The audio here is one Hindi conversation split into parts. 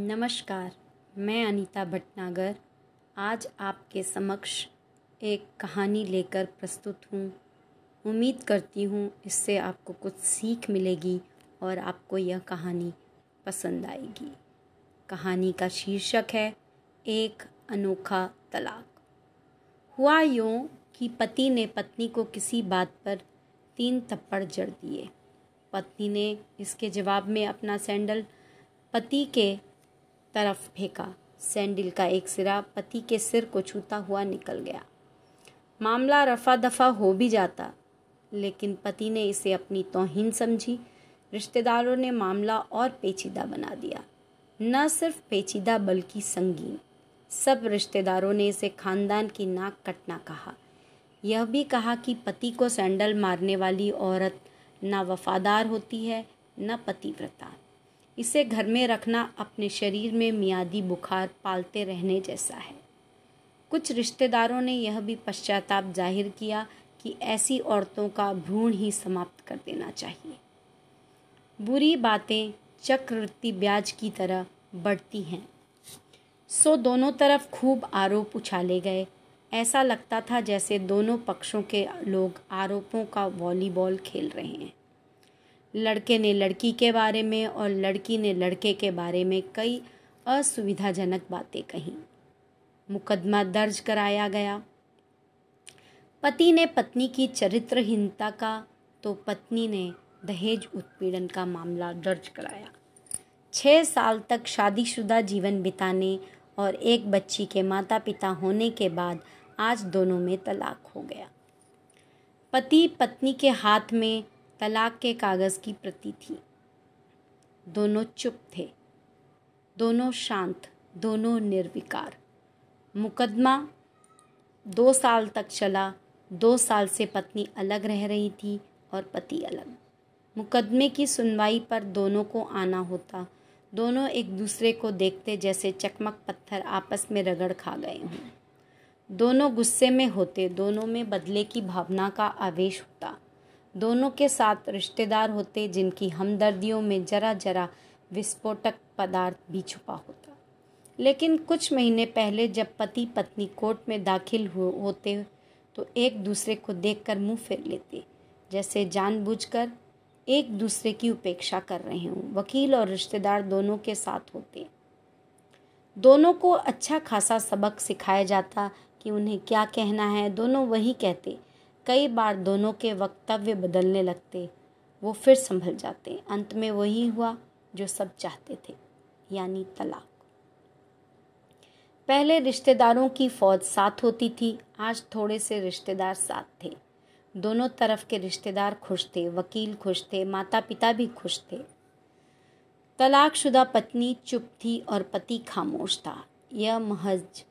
नमस्कार, मैं अनीता भटनागर। आज आपके समक्ष एक कहानी लेकर प्रस्तुत हूँ। उम्मीद करती हूँ इससे आपको कुछ सीख मिलेगी और आपको यह कहानी पसंद आएगी। कहानी का शीर्षक है, एक अनोखा तलाक। हुआ यूँ कि पति ने पत्नी को किसी बात पर तीन थप्पड़ जड़ दिए। पत्नी ने इसके जवाब में अपना सैंडल पति के तरफ़ फेंका। सैंडल का एक सिरा पति के सिर को छूता हुआ निकल गया। मामला रफा दफ़ा हो भी जाता, लेकिन पति ने इसे अपनी तोहिन समझी। रिश्तेदारों ने मामला और पेचीदा बना दिया। न सिर्फ़ पेचीदा, बल्कि संगीन। सब रिश्तेदारों ने इसे खानदान की नाक कटना कहा। यह भी कहा कि पति को सैंडल मारने वाली औरत ना वफादार होती है, न पतिव्रता। इसे घर में रखना अपने शरीर में मियादी बुखार पालते रहने जैसा है। कुछ रिश्तेदारों ने यह भी पश्चाताप ज़ाहिर किया कि ऐसी औरतों का भ्रूण ही समाप्त कर देना चाहिए। बुरी बातें चक्रवृत्ति ब्याज की तरह बढ़ती हैं। सो दोनों तरफ़ खूब आरोप उछाले गए। ऐसा लगता था जैसे दोनों पक्षों के लोग आरोपों का वॉलीबॉल खेल रहे हैं। लड़के ने लड़की के बारे में और लड़की ने लड़के के बारे में कई असुविधाजनक बातें कहीं। मुकदमा दर्ज कराया गया। पति ने पत्नी की चरित्रहीनता का तो पत्नी ने दहेज उत्पीड़न का मामला दर्ज कराया। छः साल तक शादीशुदा जीवन बिताने और एक बच्ची के माता पिता होने के बाद आज दोनों में तलाक हो गया। पति पत्नी के हाथ में तलाक के कागज़ की प्रति थी। दोनों चुप थे। दोनों शांत, दोनों निर्विकार। मुकदमा दो साल तक चला। दो साल से पत्नी अलग रह रही थी और पति अलग। मुकदमे की सुनवाई पर दोनों को आना होता। दोनों एक दूसरे को देखते जैसे चकमक पत्थर आपस में रगड़ खा गए हों। दोनों गुस्से में होते, दोनों में बदले की भावना का आवेश होता। दोनों के साथ रिश्तेदार होते, जिनकी हमदर्दियों में जरा जरा विस्फोटक पदार्थ भी छुपा होता। लेकिन कुछ महीने पहले जब पति पत्नी कोर्ट में दाखिल होते तो एक दूसरे को देखकर मुँह फेर लेते। जैसे जानबूझकर एक दूसरे की उपेक्षा कर रहे हों। वकील और रिश्तेदार दोनों के साथ होते। दोनों को अच्छा खासा सबक सिखाया जाता कि उन्हें क्या कहना है। दोनों वही कहते। कई बार दोनों के वक्तव्य बदलने लगते, वो फिर संभल जाते। अंत में वही हुआ जो सब चाहते थे, यानी तलाक। पहले रिश्तेदारों की फौज साथ होती थी, आज थोड़े से रिश्तेदार साथ थे। दोनों तरफ़ के रिश्तेदार खुश थे, वकील खुश थे माता पिता भी खुश थे। तलाकशुदा पत्नी चुप थी और पति खामोश था। यह महज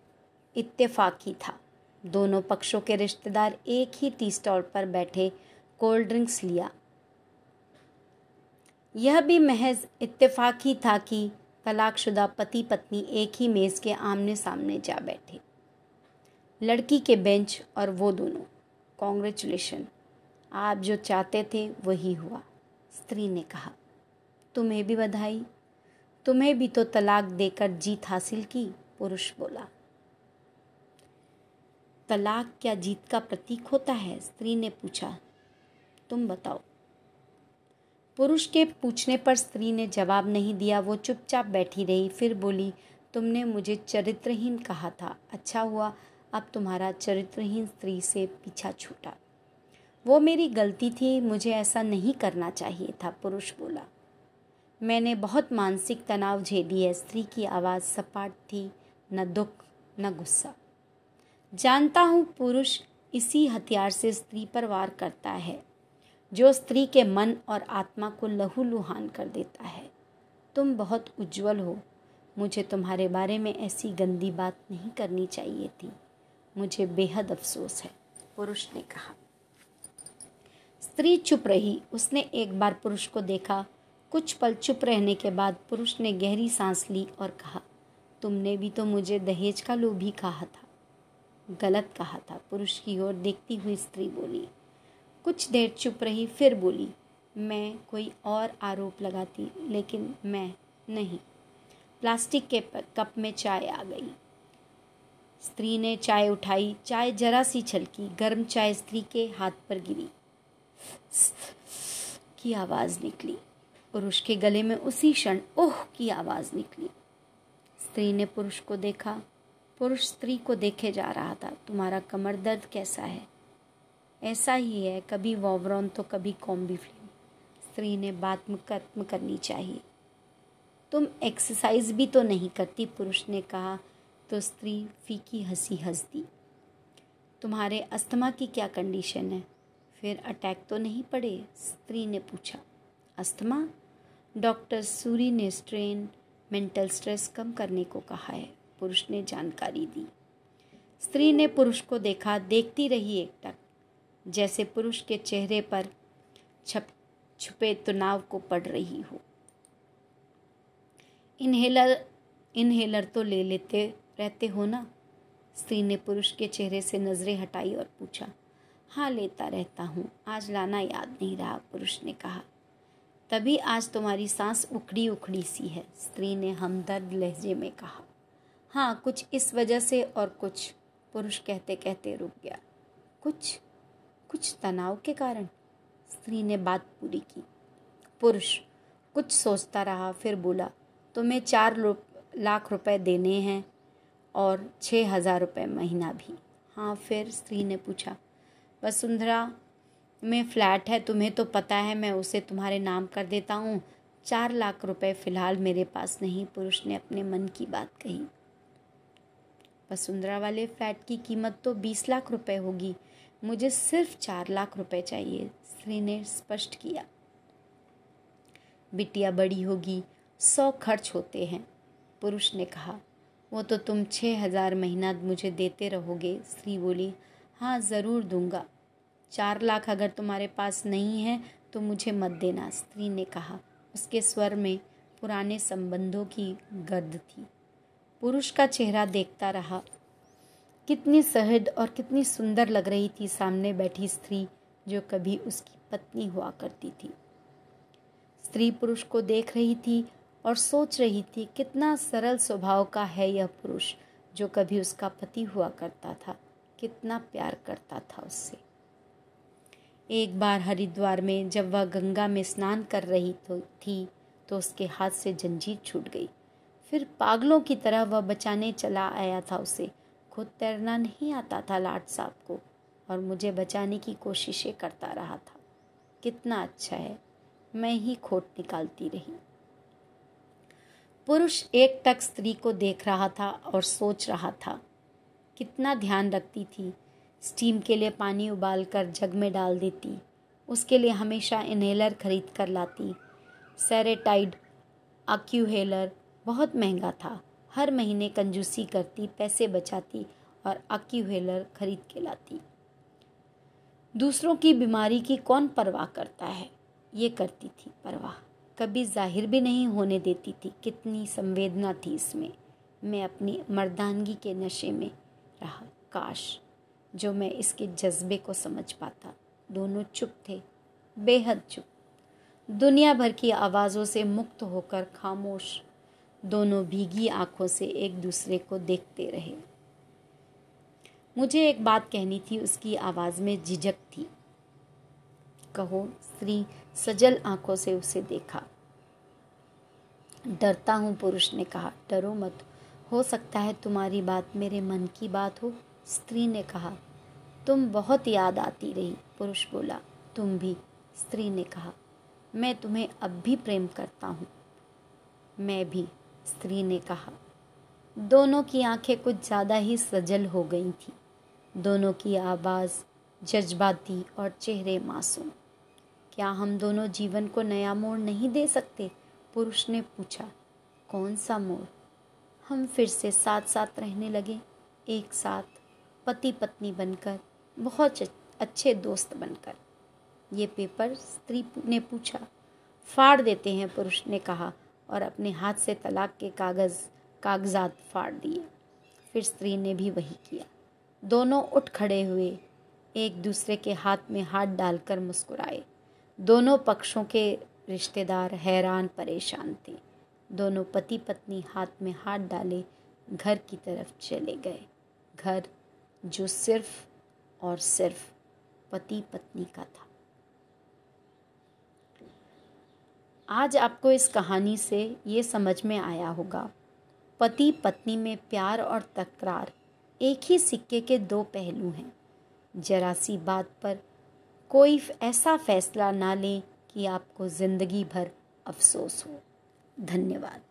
इत्तेफाकी था। दोनों पक्षों के रिश्तेदार एक ही टी स्टॉल पर बैठे कोल्ड ड्रिंक्स लिया। यह भी महज इत्तेफाक ही था कि तलाकशुदा पति पत्नी एक ही मेज़ के आमने सामने जा बैठे। लड़की के बेंच और वो दोनों। कॉन्ग्रेचुलेशन आप जो चाहते थे वही हुआ। स्त्री ने कहा, तुम्हें भी बधाई। तुम्हें भी तो तलाक देकर जीत हासिल की, पुरुष बोला। तलाक क्या जीत का प्रतीक होता है। स्त्री ने पूछा, तुम बताओ। पुरुष के पूछने पर स्त्री ने जवाब नहीं दिया। वो चुपचाप बैठी रही, फिर बोली, तुमने मुझे चरित्रहीन कहा था। अच्छा हुआ, अब तुम्हारा चरित्रहीन स्त्री से पीछा छूटा। वो मेरी गलती थी, मुझे ऐसा नहीं करना चाहिए था। पुरुष बोला, मैंने बहुत मानसिक तनाव झेली है। स्त्री की आवाज़ सपाट थी, न दुख, न गुस्सा। जानता हूँ पुरुष इसी हथियार से स्त्री पर वार करता है, जो स्त्री के मन और आत्मा को लहू लुहान कर देता है। तुम बहुत उज्जवल हो। मुझे तुम्हारे बारे में ऐसी गंदी बात नहीं करनी चाहिए थी। मुझे बेहद अफसोस है, पुरुष ने कहा। स्त्री चुप रही। उसने एक बार पुरुष को देखा। कुछ पल चुप रहने के बाद पुरुष ने गहरी सांस ली और कहा, तुमने भी तो मुझे दहेज का लोभी कहा था। गलत कहा था। पुरुष की ओर देखती हुई स्त्री बोली, कुछ देर चुप रही, फिर बोली, मैं कोई और आरोप लगाती, लेकिन मैं नहीं। प्लास्टिक के कप में चाय आ गई। स्त्री ने चाय उठाई, चाय जरा सी छलकी, गर्म चाय स्त्री के हाथ पर गिरी। की आवाज़ निकली। पुरुष के गले में उसी क्षण ओह की आवाज़ निकली। स्त्री ने पुरुष को देखा पुरुष स्त्री को देखे जा रहा था, तुम्हारा कमर दर्द कैसा है? ऐसा ही है, कभी वॉवरॉन तो कभी कॉम्बी फ्लेम स्त्री ने बात खत्म करनी चाहिए। तुम एक्सरसाइज भी तो नहीं करती, पुरुष ने कहा। तो स्त्री फीकी हँसी हंस दी तुम्हारे अस्थमा की क्या कंडीशन है? फिर अटैक तो नहीं पड़े, स्त्री ने पूछा। अस्थमा? डॉक्टर सूरी ने स्ट्रेन मेंटल स्ट्रेस कम करने को कहा है। पुरुष ने जानकारी दी। स्त्री ने पुरुष को देखा, देखती रही एक टक। जैसे पुरुष के चेहरे पर छप, छुपे तनाव को पढ़ रही हो। इनहेलर इनहेलर तो ले लेते रहते हो ना? स्त्री ने पुरुष के चेहरे से नज़रें हटाई और पूछा हाँ लेता रहता हूँ। आज लाना याद नहीं रहा, पुरुष ने कहा। तभी आज तुम्हारी सांस उखड़ी उखड़ी सी है, स्त्री ने हमदर्द लहजे में कहा। हाँ कुछ इस वजह से और कुछ पुरुष कहते कहते रुक गया। कुछ कुछ तनाव के कारण स्त्री ने बात पूरी की। पुरुष कुछ सोचता रहा, फिर बोला, तुम्हें चार लाख रुपए देने हैं और छः हज़ार रुपये महीना भी। हाँ फिर स्त्री ने पूछा, वसुंधरा में फ्लैट है, तुम्हें तो पता है, मैं उसे तुम्हारे नाम कर देता हूँ। चार लाख रुपए फ़िलहाल मेरे पास नहीं, पुरुष ने अपने मन की बात कही। वसुंधरा वाले फ्लैट की कीमत तो बीस लाख रुपए होगी। मुझे सिर्फ़ चार लाख रुपए चाहिए स्त्री ने स्पष्ट किया। बिटिया बड़ी होगी, सौ खर्च होते हैं, पुरुष ने कहा। वो तो तुम छः हज़ार महीना मुझे देते रहोगे स्त्री बोली। हाँ ज़रूर दूँगा। चार लाख अगर तुम्हारे पास नहीं है तो मुझे मत देना स्त्री ने कहा। उसके स्वर में पुराने संबंधों की गर्द थी। पुरुष का चेहरा देखता रहा। कितनी सहज और कितनी सुंदर लग रही थी सामने बैठी स्त्री जो कभी उसकी पत्नी हुआ करती थी। स्त्री पुरुष को देख रही थी और सोच रही थी, कितना सरल स्वभाव का है यह पुरुष जो कभी उसका पति हुआ करता था। कितना प्यार करता था उससे। एक बार हरिद्वार में जब वह गंगा में स्नान कर रही तो थी तो उसके हाथ से जंजीर छूट गई। फिर पागलों की तरह वह बचाने चला आया था उसे। खुद तैरना नहीं आता था लाट साहब को, और मुझे बचाने की कोशिशें करता रहा था। कितना अच्छा है, मैं ही खोट निकालती रही। पुरुष एक तक स्त्री को देख रहा था और सोच रहा था, कितना ध्यान रखती थी, स्टीम के लिए पानी उबाल कर जग में डाल देती, उसके लिए हमेशा इनहेलर खरीद कर लाती, सेरेटाइड, अक्यूहेलर बहुत महँगा था। हर महीने कंजूसी करती, पैसे बचाती और अक्यूहेलर खरीद के लाती। दूसरों की बीमारी की कौन परवाह करता है? ये करती थी परवाह। कभी ज़ाहिर भी नहीं होने देती थी कितनी संवेदना थी इसमें। मैं अपनी मर्दानगी के नशे में रहा। काश जो मैं इसके जज्बे को समझ पाता। दोनों चुप थे। बेहद चुप। दुनिया भर की आवाज़ों से मुक्त होकर खामोश दोनों भीगी आँखों से एक दूसरे को देखते रहे। मुझे एक बात कहनी थी, उसकी आवाज़ में झिझक थी। कहो, स्त्री सजल आँखों से उसे देखा। डरता हूँ, पुरुष ने कहा। डरो मत। हो सकता है तुम्हारी बात मेरे मन की बात हो। स्त्री ने कहा। तुम बहुत याद आती रही, पुरुष बोला। तुम भी, स्त्री ने कहा। मैं तुम्हें अब भी प्रेम करता हूँ। मैं भी। स्त्री ने कहा, दोनों की आँखें कुछ ज़्यादा ही सजल हो गई थी। दोनों की आवाज़ जज्बाती और चेहरे मासूम। क्या हम दोनों जीवन को नया मोड़ नहीं दे सकते? पुरुष ने पूछा, कौन सा मोड़? हम फिर से साथ साथ रहने लगे। एक साथ पति पत्नी बनकर, बहुत अच्छे दोस्त बनकर। ये पेपर स्त्री ने पूछा, फाड़ देते हैं? पुरुष ने कहा और अपने हाथ से तलाक के कागज़, कागजात फाड़ दिए। फिर स्त्री ने भी वही किया। दोनों उठ खड़े हुए, एक दूसरे के हाथ में हाथ डालकर मुस्कुराए। दोनों पक्षों के रिश्तेदार हैरान, परेशान थे। दोनों पति पत्नी हाथ में हाथ डाले, घर की तरफ़ चले गए। घर जो सिर्फ़ और सिर्फ़ पति पत्नी का था। आज आपको इस कहानी से ये समझ में आया होगा। पति पत्नी में प्यार और तकरार एक ही सिक्के के दो पहलू हैं। जरा सी बात पर कोई ऐसा फैसला ना लें कि आपको ज़िंदगी भर अफसोस हो। धन्यवाद।